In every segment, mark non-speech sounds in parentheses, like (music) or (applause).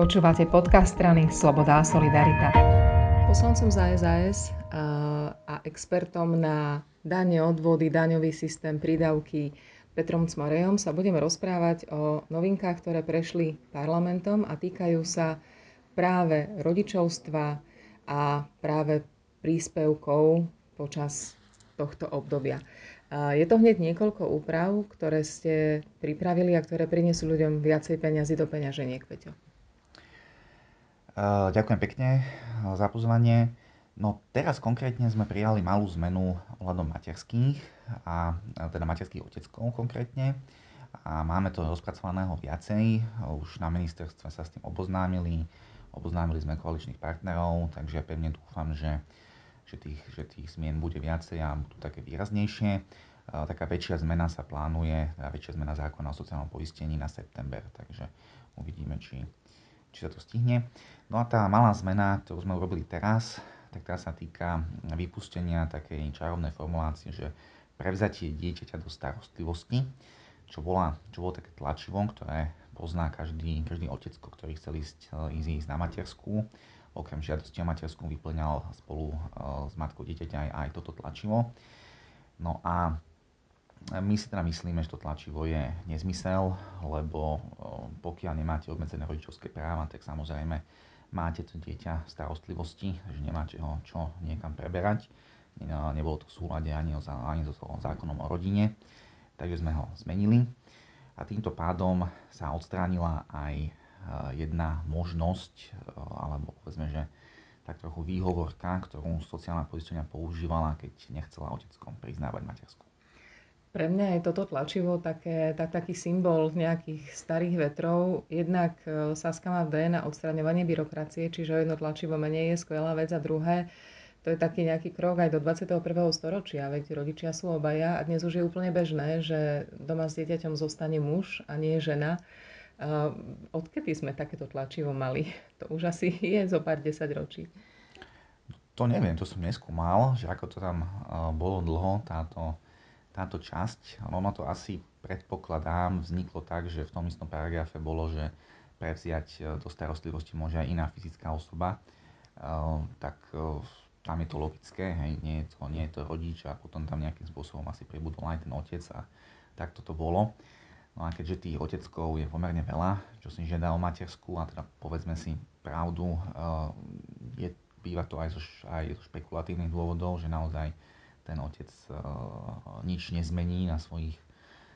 Počúvate podcast strany Sloboda a Solidarita. Poslancom za SAS a expertom na dane, odvody, daňový systém, prídavky Petrom Cmarejom sa budeme rozprávať o novinkách, ktoré prešli parlamentom a týkajú sa práve rodičovstva a práve príspevkov počas tohto obdobia. Je to hneď niekoľko úprav, ktoré ste pripravili a ktoré prinesú ľuďom viacej peňazí do peňaženiek, Peťo. Ďakujem pekne za pozvanie. No teraz konkrétne sme prijali malú zmenu ohľadom materských, a, teda materských oteckov konkrétne. A máme to rozpracovaného viacej. Už na ministerstve sa s tým oboznámili. Oboznámili sme koaličných partnerov, takže ja pevne dúfam, že že tých, že tých zmien bude viacej a budú také výraznejšie. Taká väčšia zmena sa plánuje, väčšia zmena zákona o sociálnom poistení na september, takže uvidíme, či, či sa to stihne. No a tá malá zmena, ktorú sme urobili teraz, tak tá sa týka vypustenia takej čarovnej formulácie, že prevzatie dieťaťa do starostlivosti, čo, bola, čo bolo také tlačivo, ktoré pozná každý, každý otecko, ktorý chcel ísť, ísť, na materskú okrem žiadosti o materskú vyplňal spolu eh, s matkou dieťaťa aj, aj toto tlačivo. No a my si teda myslíme, že to tlačivo je nezmysel, lebo pokiaľ nemáte obmedzené rodičovské práva, tak samozrejme máte to dieťa v starostlivosti, že nemáte ho čo niekam preberať. Nebolo to v súlade ani, o, ani so zákonom o rodine, takže sme ho zmenili. A týmto pádom sa odstránila aj jedna možnosť, e, alebo povedzme, že tak trochu výhovorka, ktorú sociálna poisťovňa používala, keď nechcela oteckom priznávať matersku. Pre mňa je toto tlačivo také, tak, taký symbol nejakých starých vetrov. Jednak e, Saska má v D na odstraňovanie byrokracie, čiže jedno tlačivo menej je skvelá vec. A druhé, to je taký nejaký krok aj do 21. storočia, veď rodičia sú obaja a dnes už je úplne bežné, že doma s dieťaťom zostane muž a nie žena. Uh, odkedy sme takéto tlačivo mali? (laughs) To už asi je zo pár desať ročí. To neviem, to som neskúmal, že ako to tam uh, bolo dlho, táto, táto časť. Ono to asi predpokladám vzniklo tak, že v tom istom paragrafe bolo, že prevziať uh, do starostlivosti môže aj iná fyzická osoba. Uh, tak uh, tam je to logické, hej, nie je to, nie je to rodič a potom tam nejakým spôsobom asi pribudol aj ten otec a tak toto bolo. No a keďže tých oteckov je pomerne veľa, čo si žiada o matersku a teda povedzme si pravdu, je, býva to aj zo, aj zo špekulatívnych dôvodov, že naozaj ten otec uh, nič nezmení na, svojich,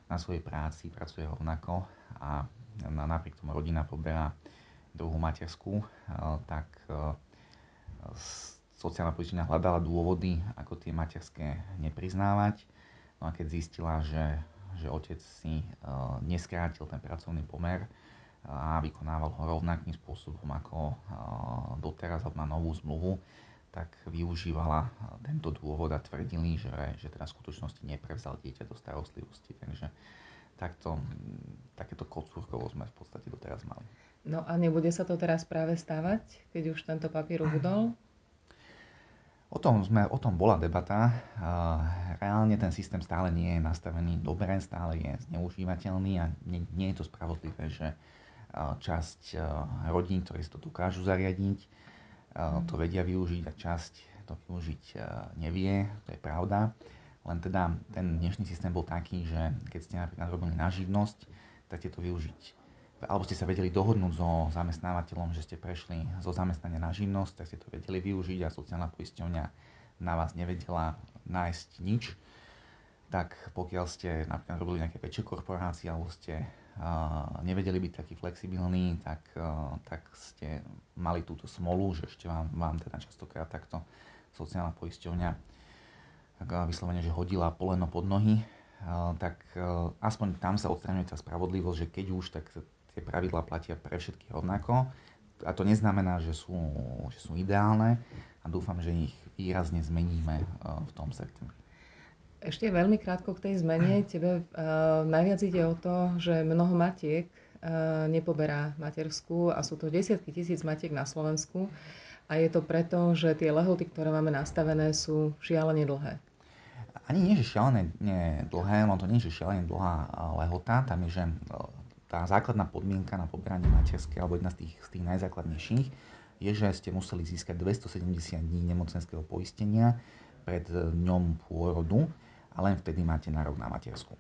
na svojej práci, pracuje rovnako a na, napriek tomu rodina poberá druhú materskú, uh, tak sociálna poistenia hľadala dôvody, ako tie materské nepriznávať. No a keď zistila, že že otec si neskrátil ten pracovný pomer a vykonával ho rovnakým spôsobom ako doteraz alebo na novú zmluvu, tak využívala tento dôvod a tvrdili, že, že teda v skutočnosti neprevzal dieťa do starostlivosti. Takže takto, takéto kocúrkovo sme v podstate doteraz mali. No a nebude sa to teraz práve stávať, keď už tento papier ubudol? O tom, sme, o tom bola debata. Reálne ten systém stále nie je nastavený dobre, stále je zneužívateľný a nie, nie je to spravodlivé, že časť rodín, ktoré si to dokážu zariadiť, to vedia využiť a časť to využiť nevie, to je pravda. Len teda ten dnešný systém bol taký, že keď ste napríklad robili na živnosť, tak ste to využiť alebo ste sa vedeli dohodnúť so zamestnávateľom, že ste prešli zo zamestnania na živnosť, tak ste to vedeli využiť a sociálna poisťovňa na vás nevedela nájsť nič, tak pokiaľ ste napríklad robili nejaké väčšie korporácie alebo ste nevedeli byť taký flexibilní, tak, uh, tak ste mali túto smolu, že ešte vám, vám teda častokrát takto sociálna poisťovňa uh, vyslovene, že hodila poleno pod nohy, uh, tak aspoň tam sa odstraňuje tá spravodlivosť, že keď už, tak tie pravidlá platia pre všetkých rovnako. A to neznamená, že sú, že sú ideálne a dúfam, že ich výrazne zmeníme e, v tom septembri. Ešte veľmi krátko k tej zmene. Tebe uh, najviac ide o to, že mnoho matiek uh, nepoberá materskú a sú to desiatky tisíc matiek na Slovensku. A je to preto, že tie lehoty, ktoré máme nastavené, sú šialene dlhé. Ani nie, že šialene nie dlhé, no to nie, že šialene dlhá lehota. Tam je, že tá tá základná podmienka na poberanie materskej, alebo jedna z tých, z tých najzákladnejších, je, že ste museli získať 270 dní nemocenského poistenia pred dňom pôrodu a len vtedy máte nárok na matersku.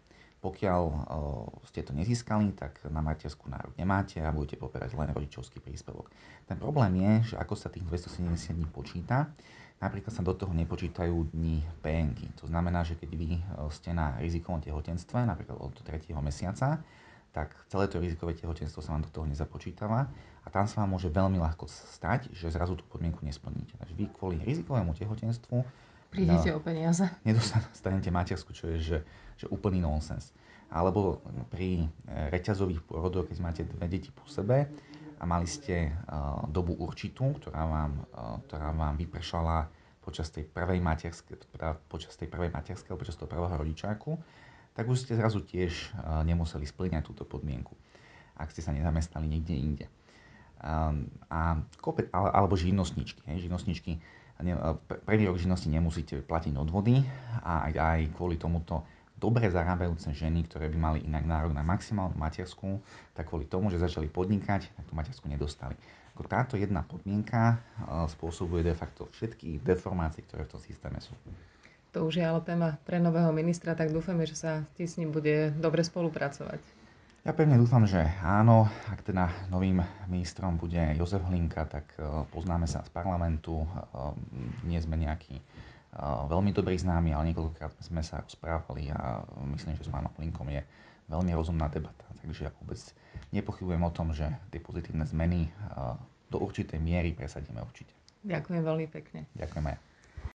Pokiaľ uh, ste to nezískali, tak na matersku nárok nemáte a budete poberať len rodičovský príspevok. Ten problém je, že ako sa tých 270 dní počíta, napríklad sa do toho nepočítajú dni PNK. To znamená, že keď vy ste na rizikovom tehotenstve, napríklad od 3. mesiaca, tak celé to rizikové tehotenstvo sa vám do toho nezapočítava a tam sa vám môže veľmi ľahko stať, že zrazu tú podmienku nesplníte. Takže vy kvôli rizikovému tehotenstvu Prídete no, o peniaze. (laughs) Nedostanete matersku, čo je že, že úplný nonsens. Alebo pri e, reťazových pôrodoch, keď máte dve deti po sebe a mali ste uh, dobu určitú, ktorá vám, uh, ktorá vám vypršala počas tej prvej materskej, počas tej prvej materskej alebo počas toho prvého rodičáku, tak už ste zrazu tiež uh, nemuseli splňať túto podmienku, ak ste sa nezamestnali niekde inde. Um, a, alebo živnostničky. Hej, živnostničky prvý rok činnosti nemusíte platiť odvody a aj, aj kvôli tomuto dobre zarábajúce ženy, ktoré by mali inak nárok na maximálnu matersku, tak kvôli tomu, že začali podnikať, tak tú matersku nedostali. Táto jedna podmienka spôsobuje de facto všetky deformácie, ktoré v tom systéme sú. To už je ale téma pre nového ministra, tak dúfame, že sa s ním bude dobre spolupracovať. Ja pevne dúfam, že áno. Ak teda novým ministrom bude Jozef Hlinka, tak e, poznáme sa z parlamentu. E, nie sme nejakí e, veľmi dobrí známi, ale niekoľkokrát sme sa rozprávali a myslím, že s pánom Hlinkom je veľmi rozumná debata. Takže ja vôbec nepochybujem o tom, že tie pozitívne zmeny do určitej miery presadíme určite. Ďakujem veľmi pekne. Ďakujem aj.